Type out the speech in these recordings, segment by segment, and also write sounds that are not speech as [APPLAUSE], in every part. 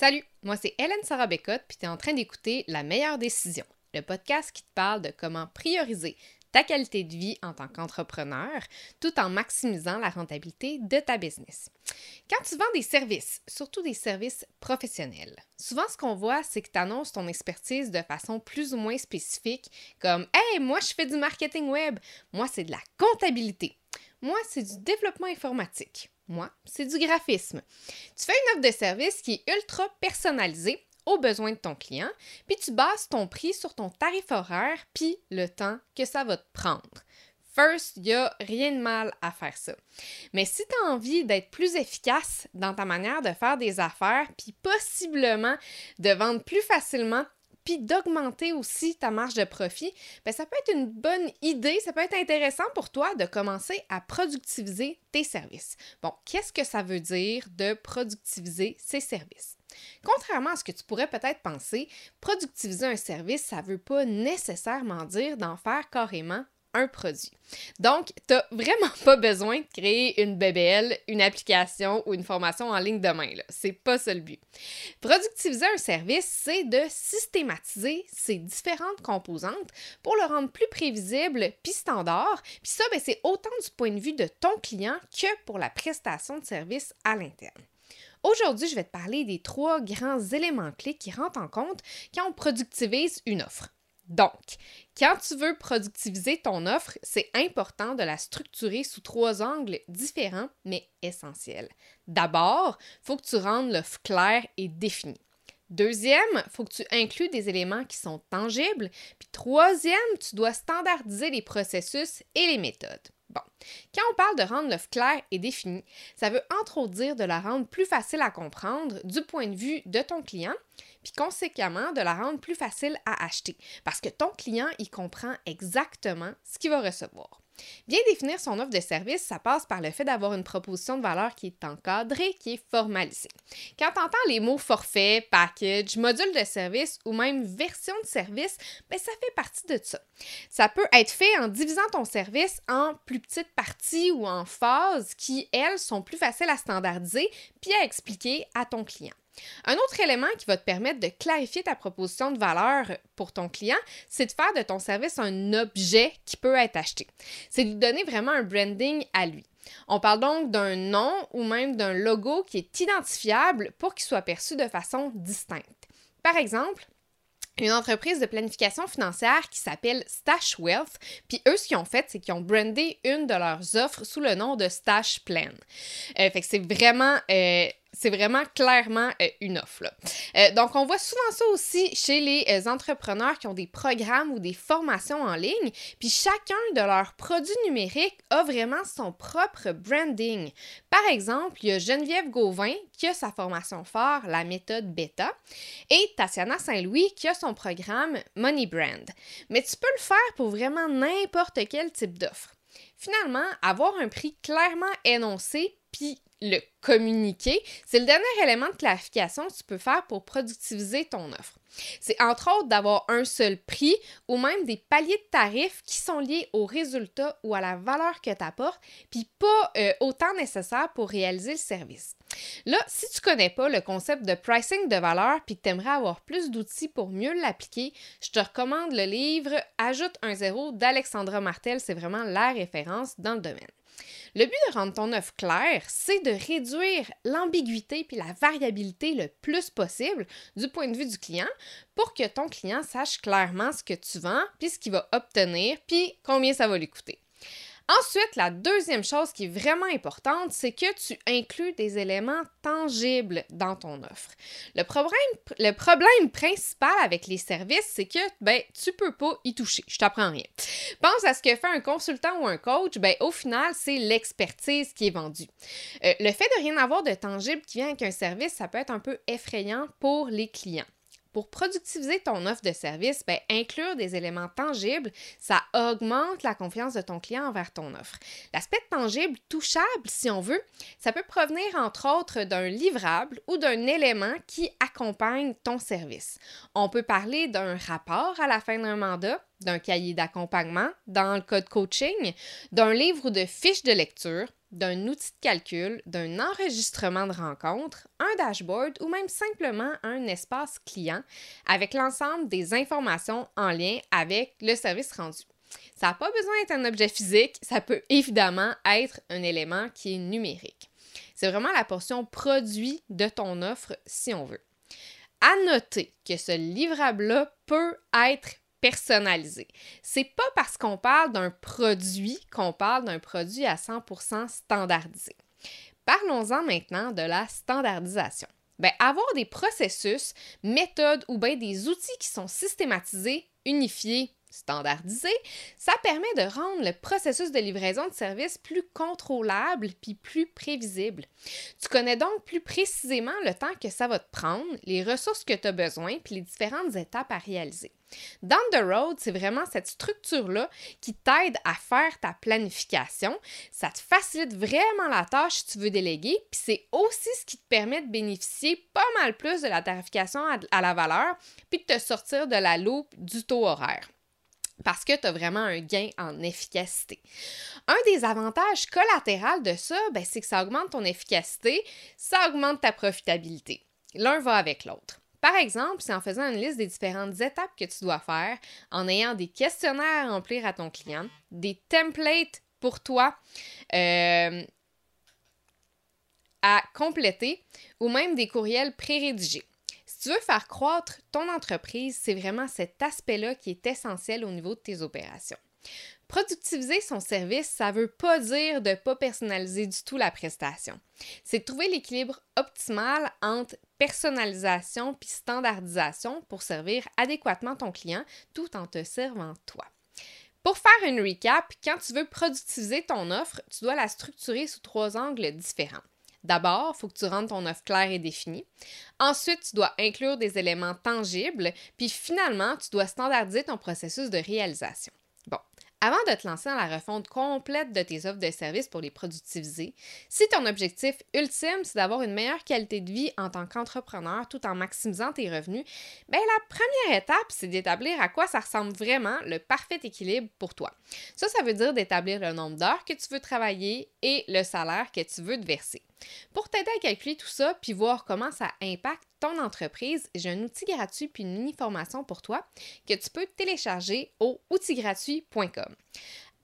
Salut, moi c'est Hélène Sarah Bécotte, puis tu es en train d'écouter La meilleure décision, le podcast qui te parle de comment prioriser ta qualité de vie en tant qu'entrepreneur tout en maximisant la rentabilité de ta business. Quand tu vends des services, surtout des services professionnels, souvent ce qu'on voit, c'est que tu annonces ton expertise de façon plus ou moins spécifique, comme Hey, moi je fais du marketing web, moi c'est de la comptabilité, moi c'est du développement informatique. Moi, c'est du graphisme. Tu fais une offre de service qui est ultra personnalisée aux besoins de ton client, puis tu bases ton prix sur ton tarif horaire puis le temps que ça va te prendre. First, il n'y a rien de mal à faire ça. Mais si tu as envie d'être plus efficace dans ta manière de faire des affaires, puis possiblement de vendre plus facilement puis d'augmenter aussi ta marge de profit, bien, ça peut être une bonne idée, ça peut être intéressant pour toi de commencer à productiviser tes services. Bon, qu'est-ce que ça veut dire de productiviser ses services? Contrairement à ce que tu pourrais peut-être penser, productiviser un service, ça ne veut pas nécessairement dire d'en faire carrément un produit. Donc, tu n'as vraiment [LAUGHS] pas besoin de créer une BBL, une application ou une formation en ligne demain. C'est pas ça le but. Productiviser un service, c'est de systématiser ces différentes composantes pour le rendre plus prévisible puis standard. Puis ça, ben, c'est autant du point de vue de ton client que pour la prestation de service à l'interne. Aujourd'hui, je vais te parler des trois grands éléments clés qui rentrent en compte quand on productivise une offre. Donc, quand tu veux productiviser ton offre, c'est important de la structurer sous trois angles différents mais essentiels. D'abord, il faut que tu rendes l'offre claire et définie. Deuxième, il faut que tu inclues des éléments qui sont tangibles. Puis troisième, tu dois standardiser les processus et les méthodes. Bon, quand on parle de rendre l'offre claire et définie, ça veut entre autres dire de la rendre plus facile à comprendre du point de vue de ton client, puis conséquemment de la rendre plus facile à acheter, parce que ton client, il comprend exactement ce qu'il va recevoir. Bien définir son offre de service, ça passe par le fait d'avoir une proposition de valeur qui est encadrée, qui est formalisée. Quand tu entends les mots forfait, package, module de service ou même version de service, ben ça fait partie de ça. Ça peut être fait en divisant ton service en plus petites parties ou en phases qui, elles, sont plus faciles à standardiser puis à expliquer à ton client. Un autre élément qui va te permettre de clarifier ta proposition de valeur pour ton client, c'est de faire de ton service un objet qui peut être acheté. C'est de lui donner vraiment un branding à lui. On parle donc d'un nom ou même d'un logo qui est identifiable pour qu'il soit perçu de façon distincte. Par exemple, une entreprise de planification financière qui s'appelle Stash Wealth. Puis eux, ce qu'ils ont fait, c'est qu'ils ont brandé une de leurs offres sous le nom de Stash Plan. Euh, c'est vraiment euh, c'est vraiment clairement euh, une offre. Euh, donc, on voit souvent ça aussi chez les euh, entrepreneurs qui ont des programmes ou des formations en ligne. Puis chacun de leurs produits numériques a vraiment son propre branding. Par exemple, il y a Geneviève Gauvin qui a sa formation phare, la méthode bêta, et Tatiana Saint-Louis qui a son programme Money Brand. Mais tu peux le faire pour vraiment n'importe quel type d'offre. Finalement, avoir un prix clairement énoncé puis le communiquer, c'est le dernier élément de clarification que tu peux faire pour productiviser ton offre. C'est entre autres d'avoir un seul prix ou même des paliers de tarifs qui sont liés au résultat ou à la valeur que tu apportes, puis pas euh, autant nécessaire pour réaliser le service. Là, si tu connais pas le concept de pricing de valeur puis que tu aimerais avoir plus d'outils pour mieux l'appliquer, je te recommande le livre Ajoute un zéro d'Alexandra Martel, c'est vraiment la référence dans le domaine. Le but de rendre ton offre claire, c'est de réduire l'ambiguïté puis la variabilité le plus possible du point de vue du client pour que ton client sache clairement ce que tu vends, puis ce qu'il va obtenir, puis combien ça va lui coûter. Ensuite, la deuxième chose qui est vraiment importante, c'est que tu inclus des éléments tangibles dans ton offre. Le problème, principal avec les services, c'est que ben, tu peux pas y toucher. Je t'apprends rien. Pense à ce que fait un consultant ou un coach, ben, au final, c'est l'expertise qui est vendue. Euh, le fait de rien avoir de tangible qui vient avec un service, ça peut être un peu effrayant pour les clients. Pour productiviser ton offre de service, ben, inclure des éléments tangibles, ça augmente la confiance de ton client envers ton offre. L'aspect tangible, touchable, si on veut, ça peut provenir entre autres d'un livrable ou d'un élément qui accompagne ton service. On peut parler d'un rapport à la fin d'un mandat, d'un cahier d'accompagnement dans le code coaching, d'un livre ou de fiches de lecture, d'un outil de calcul, d'un enregistrement de rencontre, un dashboard ou même simplement un espace client avec l'ensemble des informations en lien avec le service rendu. Ça n'a pas besoin d'être un objet physique, ça peut évidemment être un élément qui est numérique. C'est vraiment la portion produit de ton offre si on veut. À noter que ce livrable-là peut être personnalisé. C'est pas parce qu'on parle d'un produit qu'on parle d'un produit à 100% standardisé. Parlons-en maintenant de la standardisation. Bien, avoir des processus, méthodes ou bien des outils qui sont systématisés, unifiés, standardisé, ça permet de rendre le processus de livraison de service plus contrôlable puis plus prévisible. Tu connais donc plus précisément le temps que ça va te prendre, les ressources que tu as besoin puis les différentes étapes à réaliser. Down the road, c'est vraiment cette structure-là qui t'aide à faire ta planification. Ça te facilite vraiment la tâche si tu veux déléguer, puis c'est aussi ce qui te permet de bénéficier pas mal plus de la tarification à la valeur, puis de te sortir de la loupe du taux horaire parce que tu as vraiment un gain en efficacité. Un des avantages collatéraux de ça, ben, c'est que ça augmente ton efficacité, ça augmente ta profitabilité. L'un va avec l'autre. Par exemple, c'est en faisant une liste des différentes étapes que tu dois faire, en ayant des questionnaires à remplir à ton client, des templates pour toi euh, à compléter ou même des courriels pré-rédigés. Si tu veux faire croître ton entreprise, c'est vraiment cet aspect-là qui est essentiel au niveau de tes opérations. Productiviser son service, ça ne veut pas dire de ne pas personnaliser du tout la prestation. C'est trouver l'équilibre optimal entre personnalisation puis standardisation pour servir adéquatement ton client tout en te servant toi. Pour faire une recap, quand tu veux productiviser ton offre, tu dois la structurer sous trois angles différents. D'abord, il faut que tu rendes ton offre claire et définie. Ensuite, tu dois inclure des éléments tangibles. Puis finalement, tu dois standardiser ton processus de réalisation. Avant de te lancer dans la refonte complète de tes offres de services pour les productiviser, si ton objectif ultime, c'est d'avoir une meilleure qualité de vie en tant qu'entrepreneur tout en maximisant tes revenus, bien la première étape, c'est d'établir à quoi ça ressemble vraiment le parfait équilibre pour toi. Ça, ça veut dire d'établir le nombre d'heures que tu veux travailler et le salaire que tu veux te verser. Pour t'aider à calculer tout ça puis voir comment ça impacte ton entreprise, j'ai un outil gratuit puis une mini formation pour toi que tu peux télécharger au outilgratuit.com.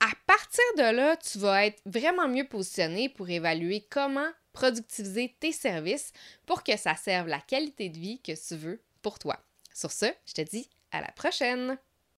À partir de là, tu vas être vraiment mieux positionné pour évaluer comment productiviser tes services pour que ça serve la qualité de vie que tu veux pour toi. Sur ce, je te dis à la prochaine!